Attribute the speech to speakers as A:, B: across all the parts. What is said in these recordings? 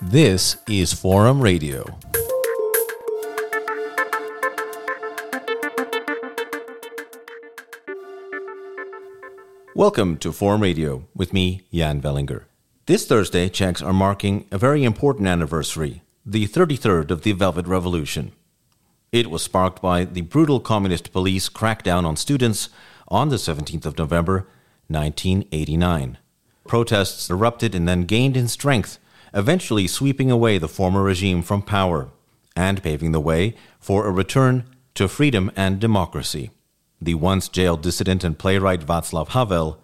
A: This is Forum Radio. Welcome to Forum Radio with me, Jan Velinger. This Thursday, Czechs are marking a very important anniversary, the 33rd of the Velvet Revolution. It was sparked by the brutal communist police crackdown on students on the 17th of November, 1989. Protests erupted and then gained in strength, eventually sweeping away the former regime from power and paving the way for a return to freedom and democracy. The once jailed dissident and playwright Václav Havel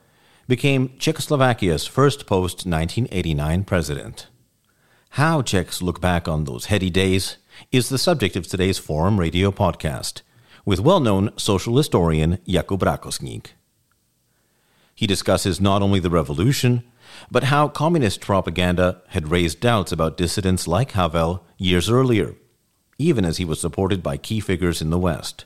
A: became Czechoslovakia's first post 1989 president. How Czechs look back on those heady days is the subject of today's Forum Radio podcast with well known social historian Jakub Rákosník. He discusses not only the revolution, but how communist propaganda had raised doubts about dissidents like Havel years earlier, even as he was supported by key figures in the West.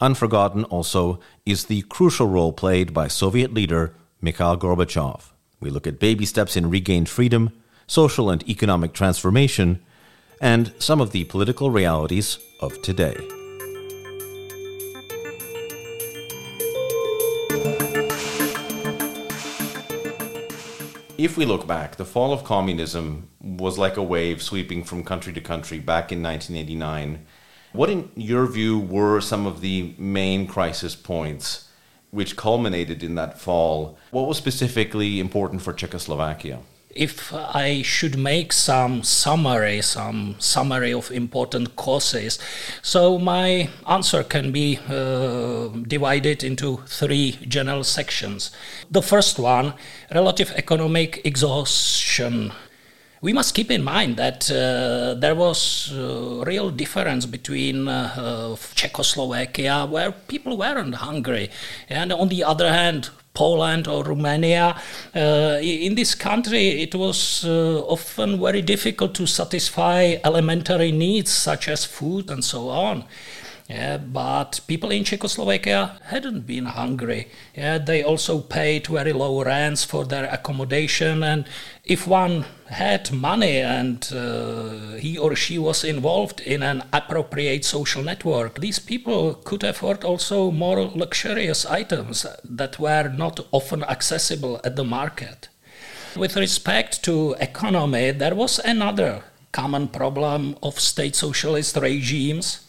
A: Unforgotten also is the crucial role played by Soviet leader Mikhail Gorbachev. We look at baby steps in regained freedom, social and economic transformation, and some of the political realities of today. If we look back, the fall of communism was like a wave sweeping from country to country back in 1989. What, in your view, were some of the main crisis points which culminated in that fall? What was specifically important for Czechoslovakia?
B: If I should make some summary, some summary of important causes, so my answer can be uh, divided into three general sections. The first one, relative economic exhaustion. We must keep in mind that uh, there was a real difference between uh, Czechoslovakia, where people weren't hungry, and on the other hand, Poland or Romania. Uh, in this country, it was uh, often very difficult to satisfy elementary needs such as food and so on. Yeah, but people in Czechoslovakia hadn't been hungry. Yeah, they also paid very low rents for their accommodation, and if one had money and uh, he or she was involved in an appropriate social network, these people could afford also more luxurious items that were not often accessible at the market. With respect to economy, there was another common problem of state socialist regimes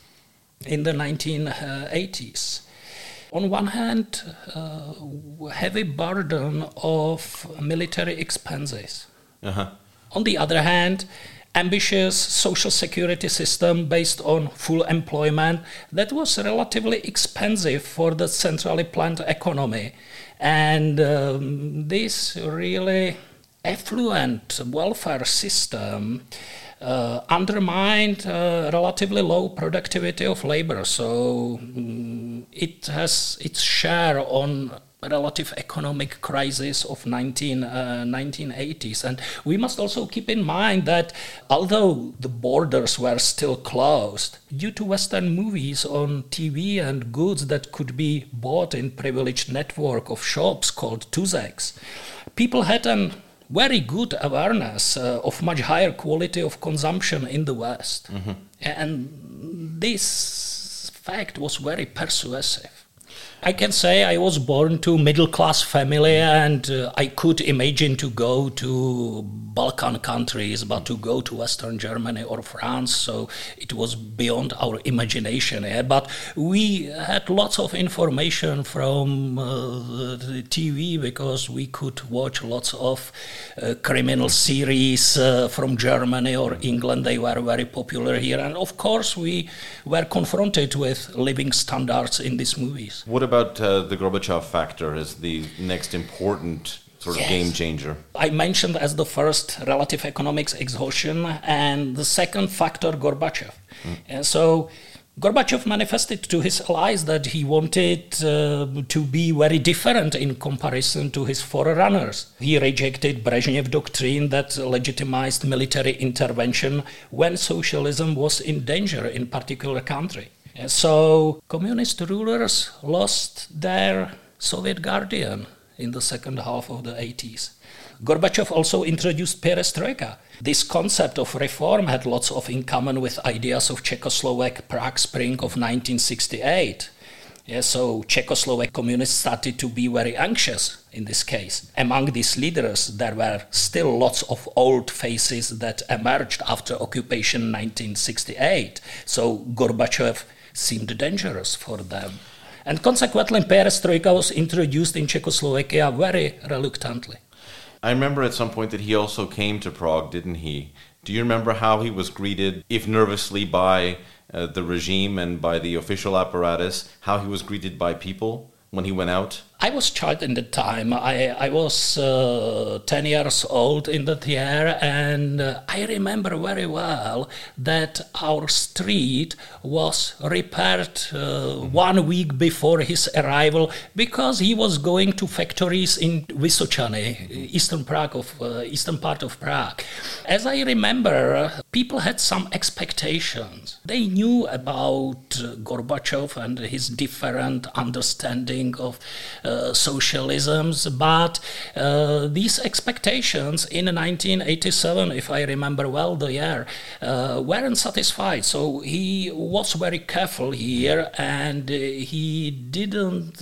B: in the 1980s. On one hand, uh, heavy burden of military expenses. Uh-huh. On the other hand, ambitious social security system based on full employment that was relatively expensive for the centrally planned economy. And um, this really affluent welfare system uh, undermined uh, relatively low productivity of labor. So um, it has its share on relative economic crisis of 19, uh, 1980s. And we must also keep in mind that although the borders were still closed, due to Western movies on TV and goods that could be bought in privileged network of shops called Tuzex, people had an very good awareness uh, of much higher quality of consumption in the West. Mm-hmm. And this fact was very persuasive. I can say I was born to middle class family and uh, I could imagine to go to Balkan countries but to go to Western Germany or France so it was beyond our imagination yeah? but we had lots of information from uh, the TV because we could watch lots of uh, criminal series uh, from Germany or England. They were very popular here. And of course we were confronted with living standards in these movies.
A: What about uh, the Gorbachev factor as the next important sort of yes. game changer?
B: I mentioned as the first relative economics exhaustion, and the second factor, Gorbachev. Mm. And so Gorbachev manifested to his allies that he wanted uh, to be very different in comparison to his forerunners. He rejected Brezhnev doctrine that legitimized military intervention when socialism was in danger in particular country. So communist rulers lost their Soviet guardian in the second half of the 80s. Gorbachev also introduced perestroika. This concept of reform had lots of in common with ideas of Czechoslovak Prague Spring of 1968. Yeah, so Czechoslovak communists started to be very anxious in this case. Among these leaders, there were still lots of old faces that emerged after occupation 1968. So Gorbachev seemed dangerous for them. And consequently, perestroika was introduced in Czechoslovakia very reluctantly.
A: I remember at some point that he also came to Prague, didn't he? Do you remember how he was greeted, if nervously, by uh, the regime and by the official apparatus, how he was greeted by people when he went out?
B: I was child in the time. I, I was uh, 10 years old in that year, and uh, I remember very well that our street was repaired uh, one week before his arrival because he was going to factories in Vysočany, eastern Prague of uh, eastern part of Prague. As I remember, people had some expectations. They knew about Gorbachev and his different understanding of uh, socialisms, but uh, these expectations in 1987, if I remember well the year, uh, weren't satisfied. So he was very careful here and he didn't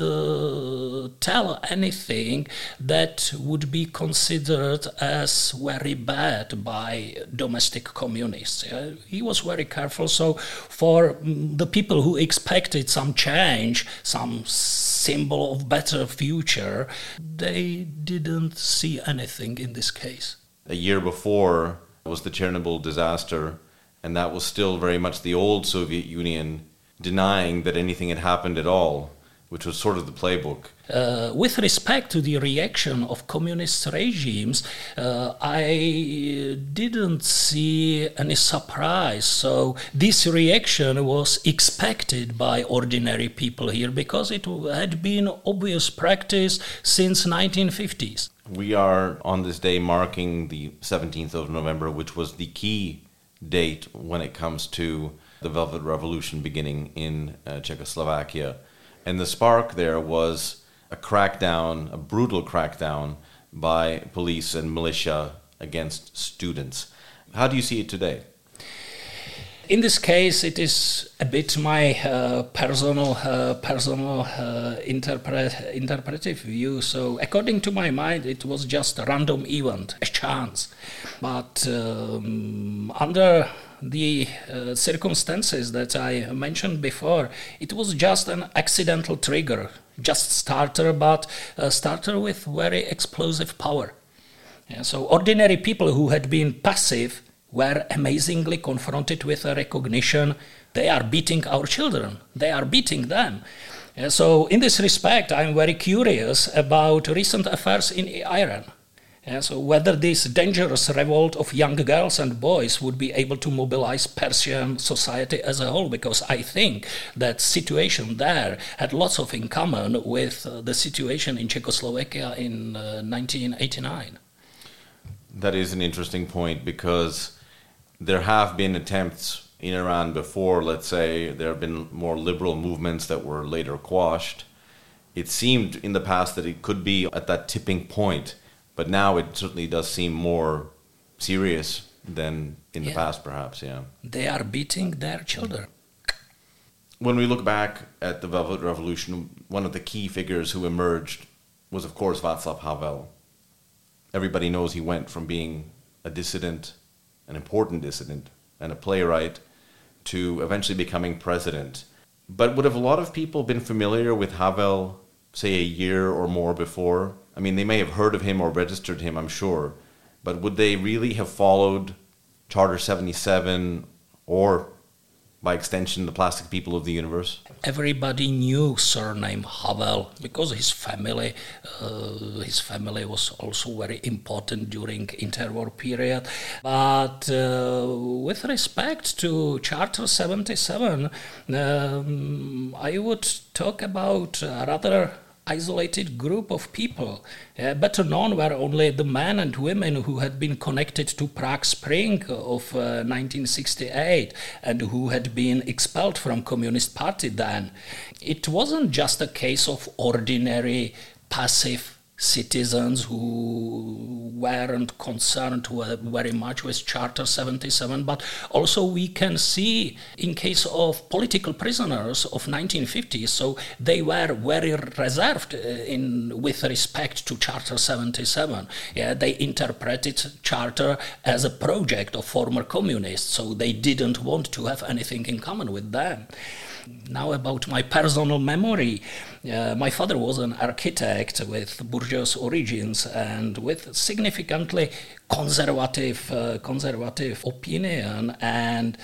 B: tell anything that would be considered as very bad by domestic communists. he was very careful. So for mm, the people who expected some change, some symbol of better future, they didn't see anything in this case.
A: A year before was the Chernobyl disaster, and that was still very much the old Soviet Union denying that anything had happened at all which was sort of the playbook.
B: Uh, with respect to the reaction of communist regimes, uh, I didn't see any surprise. So, this reaction was expected by ordinary people here because it had been obvious practice since 1950s.
A: We are on this day marking the 17th of November, which was the key date when it comes to the Velvet Revolution beginning in uh, Czechoslovakia. And the spark there was a crackdown, a brutal crackdown by police and militia against students. How do you see it today?
B: In this case, it is a bit my uh, personal, uh, personal uh, interpret, interpretive view. So, according to my mind, it was just a random event, a chance. But um, under the uh, circumstances that I mentioned before, it was just an accidental trigger, just starter, but a starter with very explosive power. Yeah, so ordinary people who had been passive were amazingly confronted with a recognition they are beating our children, they are beating them. Yeah, so in this respect, I'm very curious about recent affairs in Iran. Yeah, so whether this dangerous revolt of young girls and boys would be able to mobilize Persian society as a whole, because I think that situation there had lots of in common with uh, the situation in Czechoslovakia in uh, 1989.
A: That is an interesting point because there have been attempts in Iran before, let's say, there have been more liberal movements that were later quashed. It seemed in the past that it could be at that tipping point but now it certainly does seem more serious than in yeah. the past, perhaps. Yeah,
B: they are beating their children.
A: When we look back at the Velvet Revolution, one of the key figures who emerged was, of course, Václav Havel. Everybody knows he went from being a dissident, an important dissident, and a playwright to eventually becoming president. But would have a lot of people been familiar with Havel, say, a year or more before? I mean, they may have heard of him or registered him, I'm sure, but would they really have followed Charter 77 or, by extension, the plastic people of the universe?
B: Everybody knew surname Havel because his family, uh, his family was also very important during interwar period. But uh, with respect to Charter 77, um, I would talk about rather isolated group of people. Uh, better known were only the men and women who had been connected to Prague Spring of uh, 1968 and who had been expelled from Communist Party then. It wasn't just a case of ordinary passive citizens who weren't concerned very much with Charter 77, but also we can see in case of political prisoners of 1950, so they were very reserved uh, in with respect to Charter 77. Yeah, they interpreted Charter as a project of former communists, so they didn't want to have anything in common with them. Now about my personal memory. Uh, my father was an architect with bourgeois origins and with significantly conservative, uh, conservative opinion. And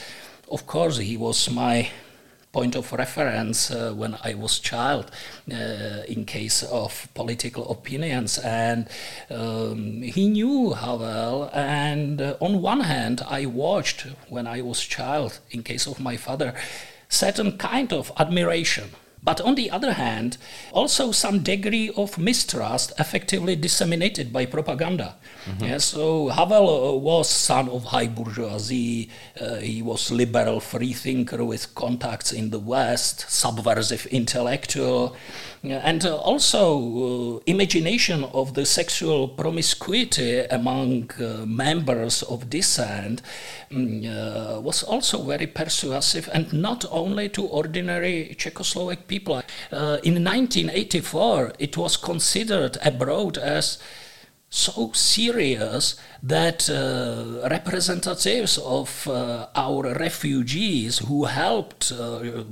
B: of course, he was my point of reference uh, when I was child uh, in case of political opinions and um, he knew Havel and uh, on one hand I watched when I was child in case of my father certain kind of admiration. But on the other hand, also some degree of mistrust effectively disseminated by propaganda. Mm-hmm. Yeah, so Havel uh, was son of high bourgeoisie. Uh, he was liberal freethinker with contacts in the West, subversive intellectual and uh, also uh, imagination of the sexual promiscuity among uh, members of dissent mm, uh, was also very persuasive and not only to ordinary Czechoslovak people. Uh, in 1984 it was considered abroad as so serious that uh, representatives of uh, our refugees who helped uh,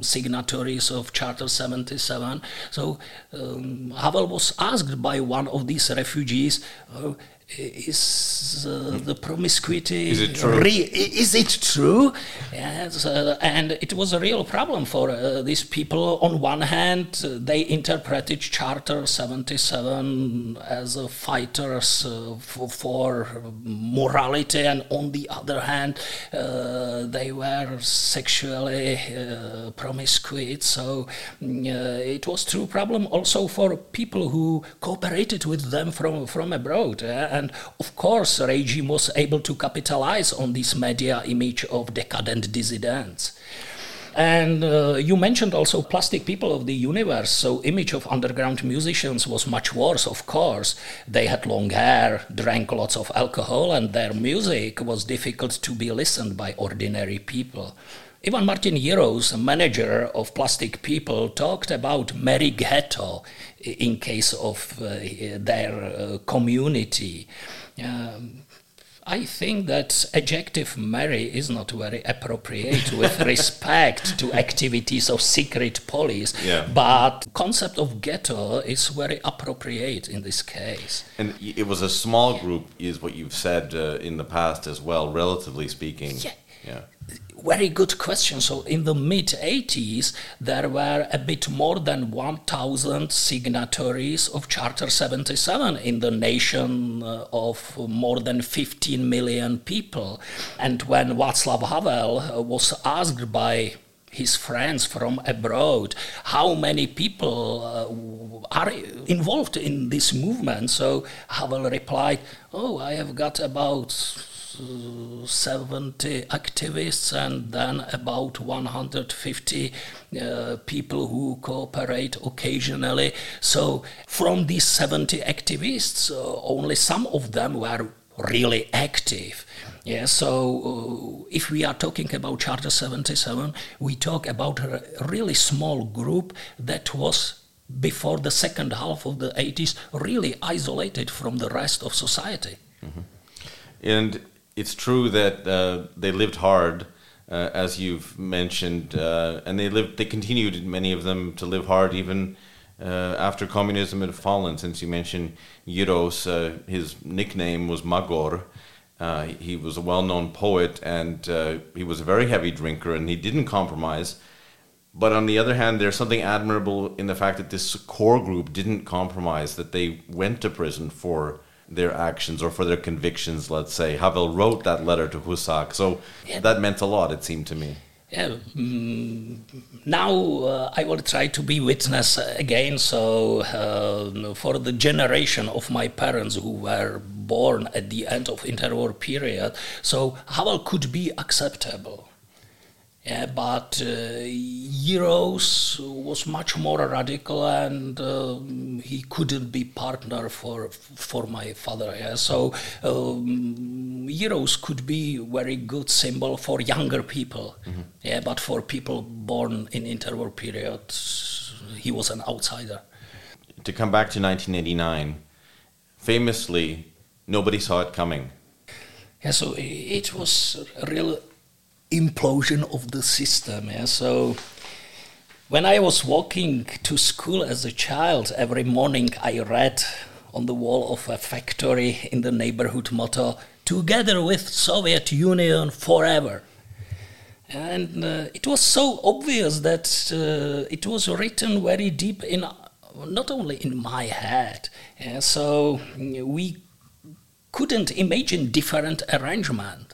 B: signatories of Charter 77. So um, Havel was asked by one of these refugees, uh, is uh, the promiscuity
A: is it true?
B: Is it true? Yes, uh, and it was a real problem for uh, these people. On one hand, uh, they interpreted Charter 77 as a fighters uh, for, for, morality, and on the other hand, uh, they were sexually promiscuous. So it was true problem also for people who cooperated with them from from abroad. And of course, regime was able to capitalize on this media image of decadent dissidents. And uh, you mentioned also plastic people of the universe. So image of underground musicians was much worse, of course. They had long hair, drank lots of alcohol, and their music was difficult to be listened by ordinary people. Ivan Martin Jirous, manager of Plastic People, talked about merry ghetto in case of uh, their uh, community. Um, I think that adjective merry is not very appropriate with respect to activities of secret police,
A: yeah.
B: but concept of ghetto is very appropriate in this case.
A: And it was a small group, is what you've said uh, in the past as well, relatively speaking.
B: Yeah.
A: yeah
B: very good question. So in the mid 80s, there were a bit more than 1,000 signatories of Charter 77 in the nation uh, of more than 15 million people. And when Václav Havel uh, was asked by his friends from abroad how many people uh, are involved in this movement so havel replied oh i have got about 70 activists and then about 150 uh, people who cooperate occasionally. So, from these 70 activists, uh, only some of them were really active. Yeah, so uh, if we are talking about Charter 77, we talk about a really small group that was before the second half of the 80s really isolated from the rest of society. Mm-hmm.
A: And it's true that uh, they lived hard, uh, as you've mentioned, uh, and they lived. They continued, many of them, to live hard even uh, after communism had fallen. Since you mentioned Jirous, uh, his nickname was Magor. He was a well-known poet, and he was a very heavy drinker, and he didn't compromise. But on the other hand, there's something admirable in the fact that this core group didn't compromise; that they went to prison for their actions or for their convictions, let's say. Havel wrote that letter to Husák, so yeah. that meant a lot, it seemed to me.
B: Yeah, mm, now uh, I will try to be witness again. So, uh, for the generation of my parents who were born at the end of interwar period, so Havel could be acceptable. Yeah, but uh, Jirous was much more radical, and uh, he couldn't be partner for for my father. Yeah, so um, Jirous could be very good symbol for younger people. Mm-hmm. Yeah, but for people born in interwar period, he was an outsider.
A: To come back to 1989, famously, nobody saw it coming.
B: Yeah, so it was a real implosion of the system. Yeah? So when I was walking to school as a child, every morning I read on the wall of a factory in the neighborhood motto, together with Soviet Union forever. And uh, it was so obvious that uh, it was written very deep in, not only in my head. Yeah, so we couldn't imagine different arrangement.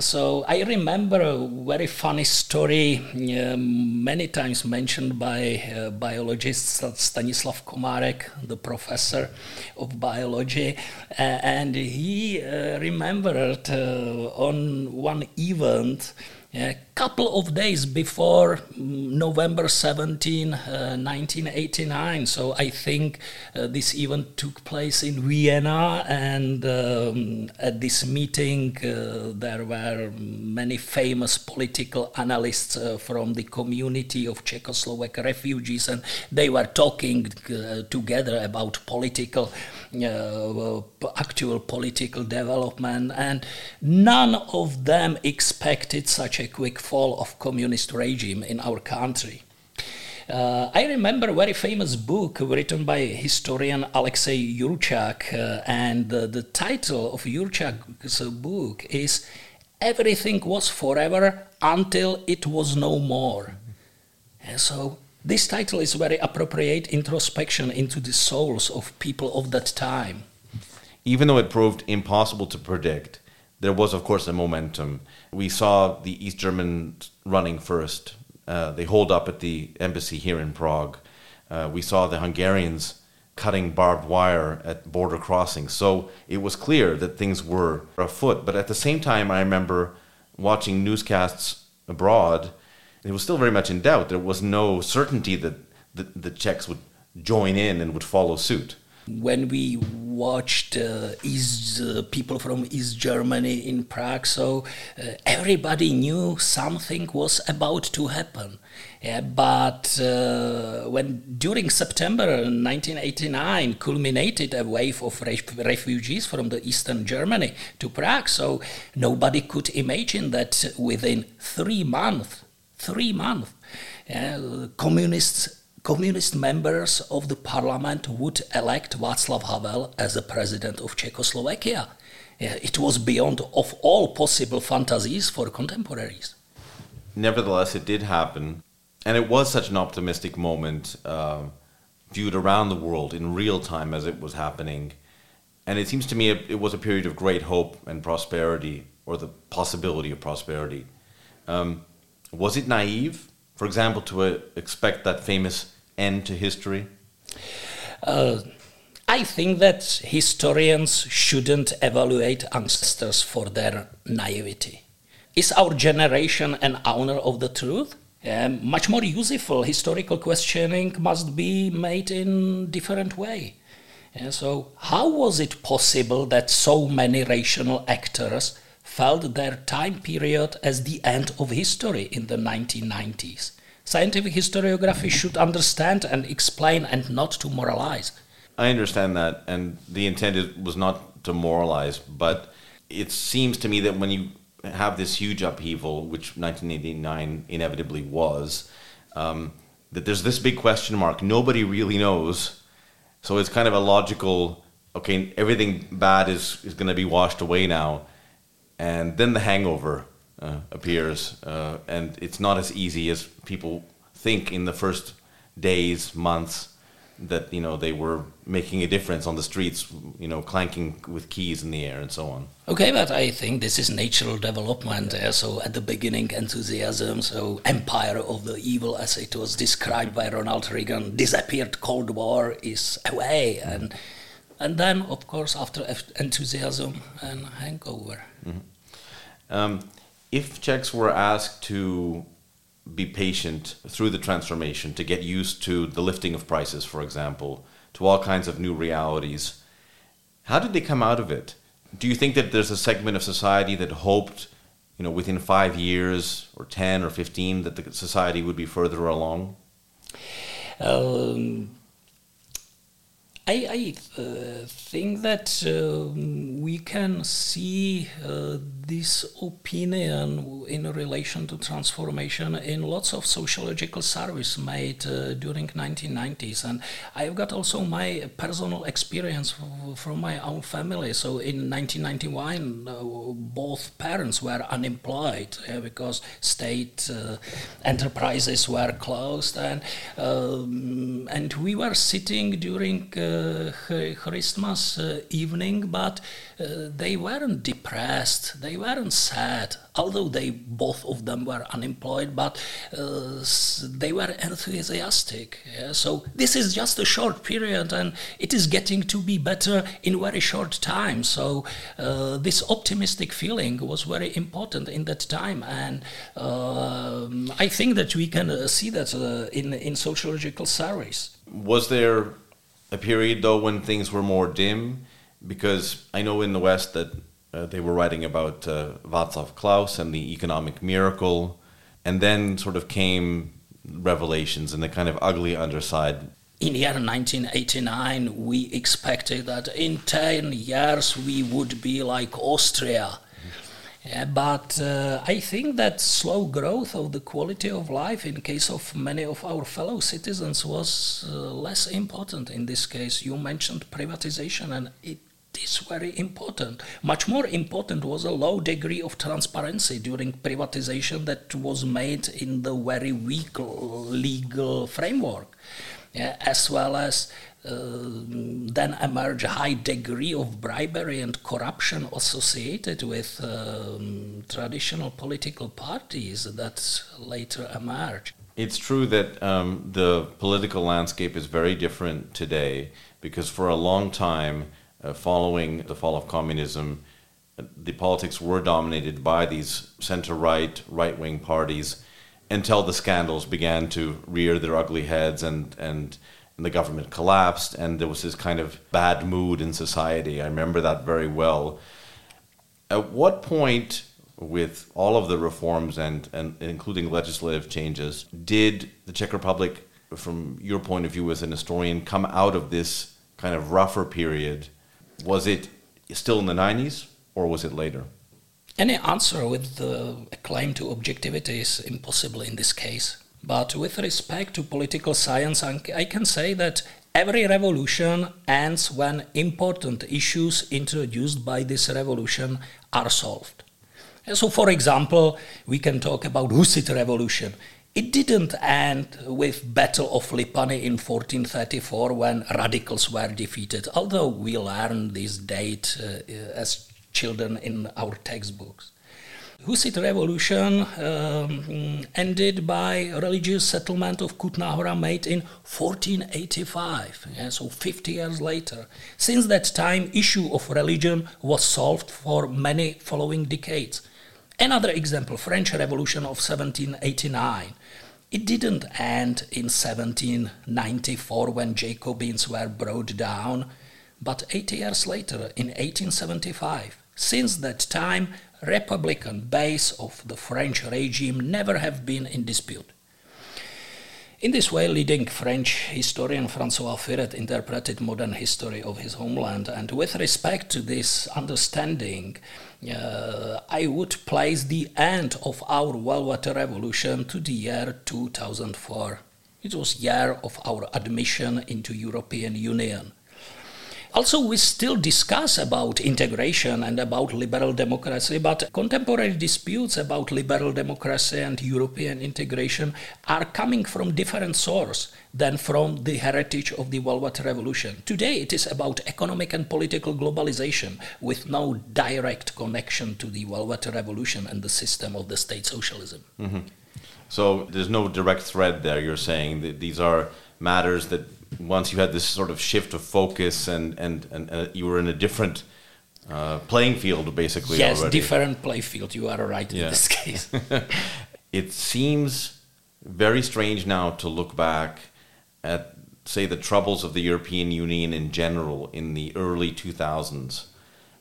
B: So I remember a very funny story, um, many times mentioned by uh, biologist Stanislav Komárek, the professor of biology, uh, and he uh, remembered uh, on one event a couple of days before November 17, uh, 1989. So I think uh, this event took place in Vienna, and um, at this meeting, uh, there were many famous political analysts uh, from the community of Czechoslovak refugees, and they were talking uh, together about political. Uh, actual political development, and none of them expected such a quick fall of communist regime in our country. Uh, I remember a very famous book written by historian Alexei Yurchak, uh, and uh, the title of Yurchak's book is Everything Was Forever Until It Was No More. And so this title is very appropriate introspection into the souls of people of that time.
A: Even though it proved impossible to predict, there was, of course, a momentum. We saw the East Germans running first. Uh, they hold up at the embassy here in Prague. Uh, we saw the Hungarians cutting barbed wire at border crossings. So it was clear that things were afoot. But at the same time, I remember watching newscasts abroad it was still very much in doubt. There was no certainty that the, the Czechs would join in and would follow suit.
B: When we watched uh, East, uh, people from East Germany in Prague, so uh, everybody knew something was about to happen. Yeah, but uh, when during September 1989 culminated a wave of ref- refugees from the eastern Germany to Prague, so nobody could imagine that within three months three months, communists, communist members of the parliament would elect Václav Havel as the president of Czechoslovakia. It was beyond of all possible fantasies for contemporaries.
A: Nevertheless, it did happen, and it was such an optimistic moment, uh, viewed around the world in real time as it was happening. And it seems to me it, it was a period of great hope and prosperity, or the possibility of prosperity. Um, was it naive, for example, to uh, expect that famous end to history?
B: Uh, I think that historians shouldn't evaluate ancestors for their naivety. Is our generation an owner of the truth? Um, much more useful historical questioning must be made in different way. Yeah, so, how was it possible that so many rational actors felt their time period as the end of history in the 1990s. Scientific historiography should understand and explain and not to moralize.
A: I understand that, and the intent was not to moralize, but it seems to me that when you have this huge upheaval, which 1989 inevitably was, um, that there's this big question mark. Nobody really knows. So it's kind of a logical, okay, everything bad is, is going to be washed away now and then the hangover uh, appears, uh, and it's not as easy as people think in the first days, months. that you know they were making a difference on the streets, you know, clanking with keys in the air and so on.
B: Okay, but I think this is natural development. Uh, so at the beginning, enthusiasm, so empire of the evil, as it was described by Ronald Reagan, disappeared. Cold War is away, and and then of course after enthusiasm and hangover. Mm-hmm.
A: Um, if Czechs were asked to be patient through the transformation, to get used to the lifting of prices, for example, to all kinds of new realities. How did they come out of it? Do you think that there's a segment of society that hoped, you know, within five years or 10 or 15 that the society would be further along? Um,
B: I, I uh, think that uh, we can see uh, this opinion in relation to transformation in lots of sociological surveys made uh, during 1990s and I've got also my personal experience from my own family. So in 1991 uh, both parents were unemployed because state uh, enterprises were closed. And um, and we were sitting during uh, Christmas uh, evening but they weren't depressed they weren't sad, although they both of them were unemployed, but uh, they were enthusiastic. Yeah? So this is just a short period, and it is getting to be better in very short time. So uh, this optimistic feeling was very important in that time, and uh, I think that we can uh, see that uh, in in sociological surveys.
A: Was there a period though when things were more dim? Because I know in the West that uh, they were writing about uh, Václav Klaus and the economic miracle, and then sort of came revelations and the kind of ugly underside.
B: In the year 1989, we expected that in 10 years we would be like Austria. Yeah, but uh, I think that slow growth of the quality of life in case of many of our fellow citizens was uh, less important in this case. You mentioned privatization, and it is very important. Much more important was a low degree of transparency during privatization that was made in the very weak legal framework, yeah, as well as uh, then emerge a high degree of bribery and corruption associated with um, traditional political parties that later emerge.
A: It's true that um, the political landscape is very different today because for a long time uh, following the fall of communism, uh, the politics were dominated by these center right, right wing parties until the scandals began to rear their ugly heads and, and, and the government collapsed and there was this kind of bad mood in society. I remember that very well. At what point, with all of the reforms and, and including legislative changes, did the Czech Republic, from your point of view as an historian, come out of this kind of rougher period was it still in the 90s or was it later?
B: Any answer with the claim to objectivity is impossible in this case. But with respect to political science, I can say that every revolution ends when important issues introduced by this revolution are solved. So, for example, we can talk about Hussite revolution. It didn't end with Battle of Lipany in 1434 when radicals were defeated, although we learn this date uh, as children in our textbooks. Hussite revolution um, ended by religious settlement of Kutná Hora made in 1485, yeah, so 50 years later. Since that time, issue of religion was solved for many following decades. Another example, French Revolution of 1789. It didn't end in 1794 when Jacobins were brought down, but 80 years later, in 1875. Since that time, republican base of the French regime never have been in dispute. In this way, leading French historian François Furet interpreted modern history of his homeland, and with respect to this understanding, uh, I would place the end of our Velvet Revolution to the year 2004. It was year of our admission into European Union. Also, we still discuss about integration and about liberal democracy, but contemporary disputes about liberal democracy and European integration are coming from different source than from the heritage of the Velvet Revolution. Today, it is about economic and political globalization with no direct connection to the Velvet Revolution and the system of the state socialism.
A: Mm-hmm. So there's no direct thread there. You're saying that these are matters that once you had this sort of shift of focus and and, and uh, you were in a different uh, playing field basically
B: yes
A: already.
B: different play field you are right yeah. in this case
A: it seems very strange now to look back at say the troubles of the European Union in general in the early 2000s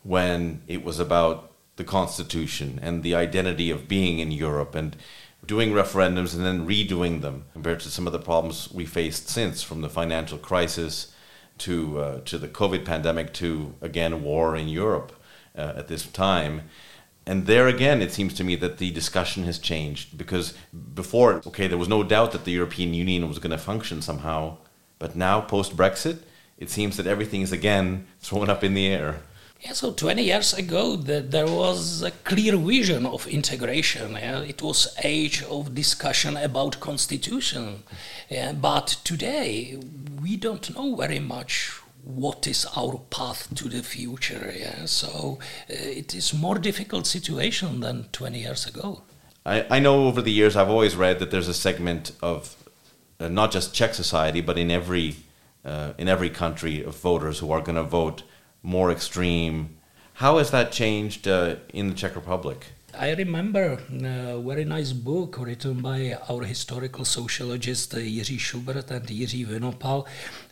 A: when it was about the constitution and the identity of being in Europe and doing referendums and then redoing them compared to some of the problems we faced since, from the financial crisis to uh, to the COVID pandemic to again war in Europe uh, at this time. And there again, it seems to me that the discussion has changed because before, okay, there was no doubt that the European Union was going to function somehow, but now post Brexit, it seems that everything is again thrown up in the air.
B: Yeah, so 20 years ago, the, there was a clear vision of integration. Yeah? It was age of discussion about constitution. Yeah? But today, we don't know very much what is our path to the future. Yeah? So uh, it is more difficult situation than 20 years ago.
A: I, I know over the years I've always read that there's a segment of uh, not just Czech society, but in every uh, in every country of voters who are going to vote more extreme. How has that changed uh, in the Czech Republic?
B: I remember a very nice book written by our historical sociologist uh, Jiří Šubrt and Jiří Vinopal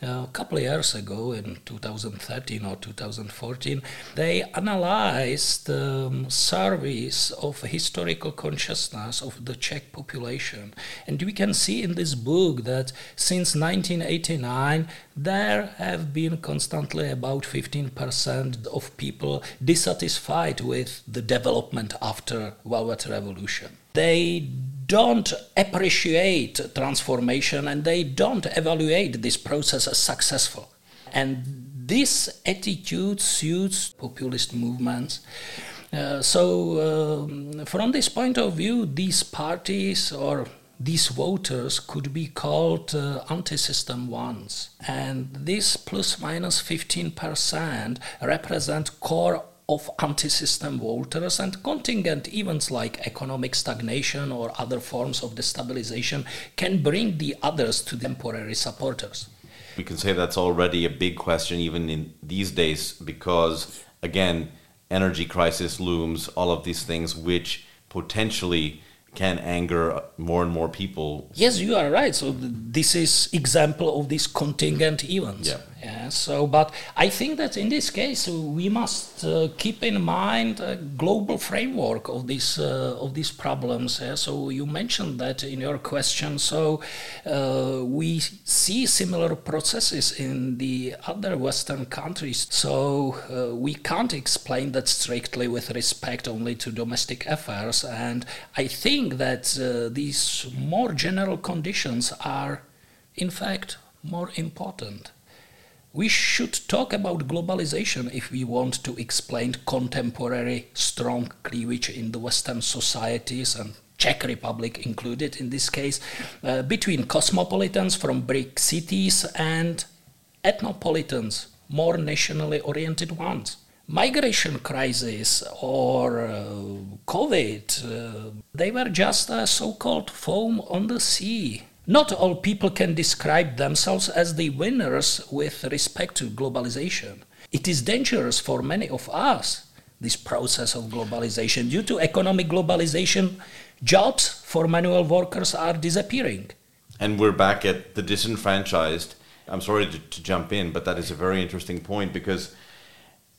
B: uh, a couple of years ago in 2013 or 2014. They analyzed um, surveys of historical consciousness of the Czech population. And we can see in this book that since 1989, there have been constantly about 15% of people dissatisfied with the development after Velvet Revolution. They don't appreciate transformation and they don't evaluate this process as successful. And this attitude suits populist movements. Uh, so, um, from this point of view, these parties or these voters could be called uh, anti-system ones and this plus minus 15% represent core of anti-system voters and contingent events like economic stagnation or other forms of destabilization can bring the others to temporary supporters
A: we can say that's already a big question even in these days because again energy crisis looms all of these things which potentially can anger more and more people.
B: Yes, you are right. So this is example of these contingent events.
A: Yeah.
B: Yeah, so, but I think that in this case we must uh, keep in mind a global framework of these uh, of these problems. Yeah? So you mentioned that in your question. So uh, we see similar processes in the other Western countries. So uh, we can't explain that strictly with respect only to domestic affairs. And I think that uh, these more general conditions are, in fact, more important. We should talk about globalization if we want to explain contemporary strong cleavage in the Western societies and Czech Republic included in this case, uh, between cosmopolitans from big cities and ethnopolitans, more nationally oriented ones. Migration crisis or uh, COVID, uh, they were just a so called foam on the sea not all people can describe themselves as the winners with respect to globalization. It is dangerous for many of us, this process of globalization. Due to economic globalization, jobs for manual workers are disappearing.
A: And we're back at the disenfranchised. I'm sorry to, to jump in, but that is a very interesting point because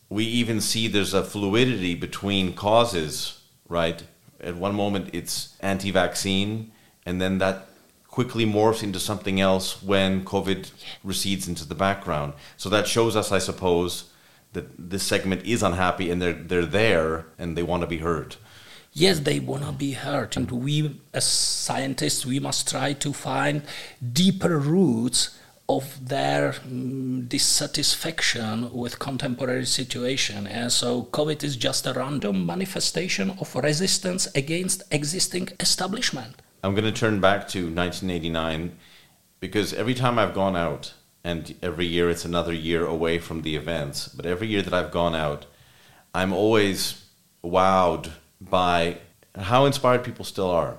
A: we even see there's a fluidity between causes, right? At one moment it's anti vaccine, and then that quickly morphs into something else when COVID recedes into the background. So that shows us, I suppose, that this segment is unhappy and they're they're there and they want to be heard.
B: Yes, they want to be heard, and we, as scientists, we must try to find deeper roots of their mm, dissatisfaction with contemporary situation. And so COVID is just a random manifestation of resistance against existing establishment.
A: I'm going to turn back to 1989 because every time I've gone out, and every year it's another year away from the events, but every year that I've gone out, I'm always wowed by how inspired people still are.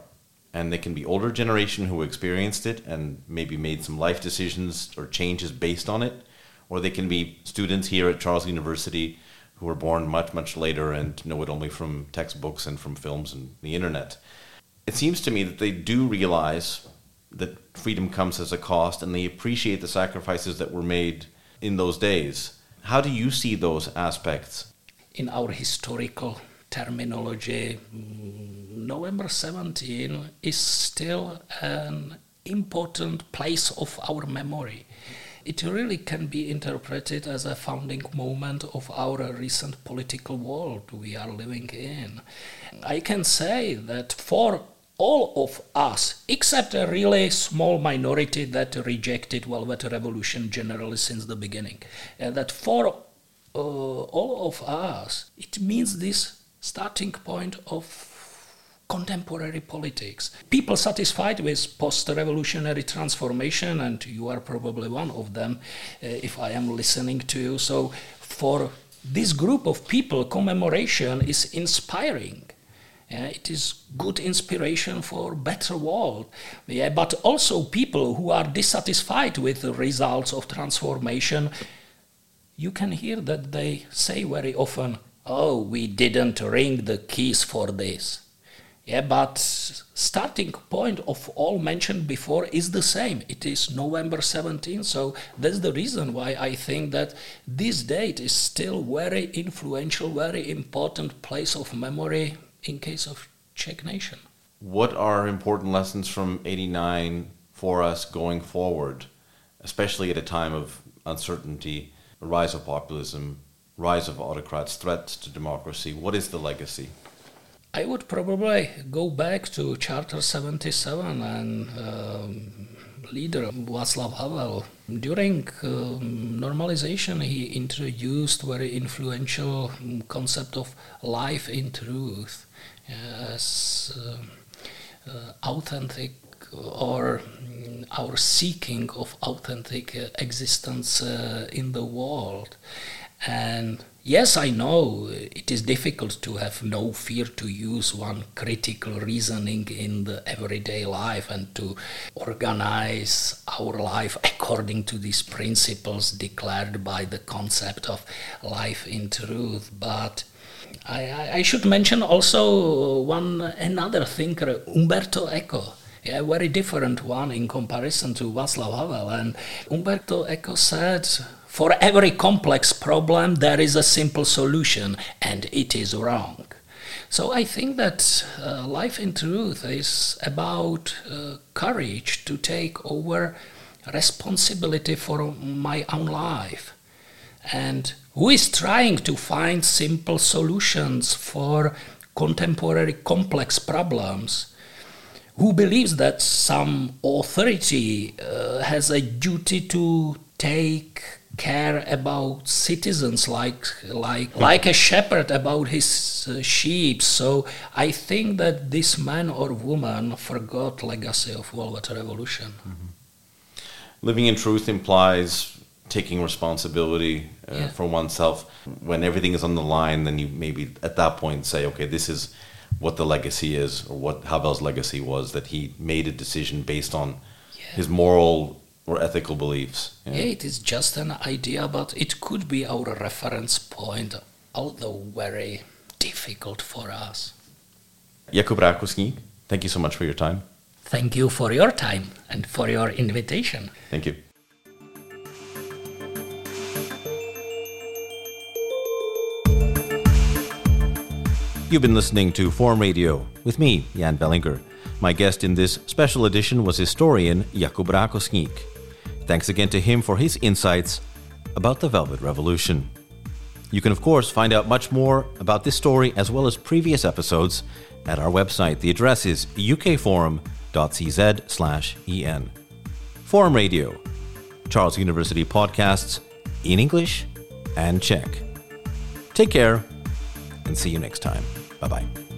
A: And they can be older generation who experienced it and maybe made some life decisions or changes based on it or they can be students here at Charles University who were born much much later and know it only from textbooks and from films and the internet it seems to me that they do realize that freedom comes as a cost and they appreciate the sacrifices that were made in those days how do you see those aspects
B: in our historical terminology, mm, November 17 is still an important place of our memory. It really can be interpreted as a founding moment of our recent political world we are living in. I can say that for all of us, except a really small minority that rejected Velvet Revolution generally since the beginning, uh, that for uh, all of us, it means this starting point of contemporary politics. People satisfied with post revolutionary transformation, and you are probably one of them uh, if I am listening to you. So, for this group of people, commemoration is inspiring. Yeah, it is good inspiration for better world. Yeah, but also people who are dissatisfied with the results of transformation, you can hear that they say very often, oh, we didn't ring the keys for this. Yeah, but starting point of all mentioned before is the same. It is November 17, so that's the reason why I think that this date is still very influential, very important place of memory in case of Czech nation.
A: What are important lessons from 89 for us going forward, especially at a time of uncertainty, a rise of populism, rise of autocrats, threats to democracy? What is the legacy?
B: I would probably go back to Charter 77 and um, leader Václav Havel. During um, normalization, he introduced very influential concept of life in truth as uh, uh, authentic or our seeking of authentic uh, existence uh, in the world. And yes, I know it is difficult to have no fear to use one critical reasoning in the everyday life and to organize our life according to these principles declared by the concept of life in truth. But I, I should mention also one another thinker, Umberto Eco. A very different one in comparison to Václav Havel. And Umberto Eco said for every complex problem, there is a simple solution, and it is wrong. So I think that uh, life in truth is about uh, courage to take over responsibility for my own life. And who is trying to find simple solutions for contemporary complex problems? Who believes that some authority uh, has a duty to take care about citizens like like like a shepherd about his uh, sheep so i think that this man or woman forgot legacy of velvet revolution mm-hmm.
A: living in truth implies taking responsibility uh, yeah. for oneself when everything is on the line then you maybe at that point say okay this is what the legacy is or what havel's legacy was that he made a decision based on yeah. his moral or ethical beliefs.
B: Yeah. yeah, it is just an idea, but it could be our reference point, although very difficult for us.
A: Jakub Rákosník, thank you so much for your time.
B: Thank you for your time and for your invitation.
A: Thank you. You've been listening to Forum Radio with me, Jan Velinger. My guest in this special edition was historian Jakub Rákosník. Thanks again to him for his insights about the Velvet Revolution. You can, of course, find out much more about this story as well as previous episodes at our website. The address is ukforum.cz/en. Forum Radio, Charles University podcasts in English and Czech. Take care and see you next time. Bye bye.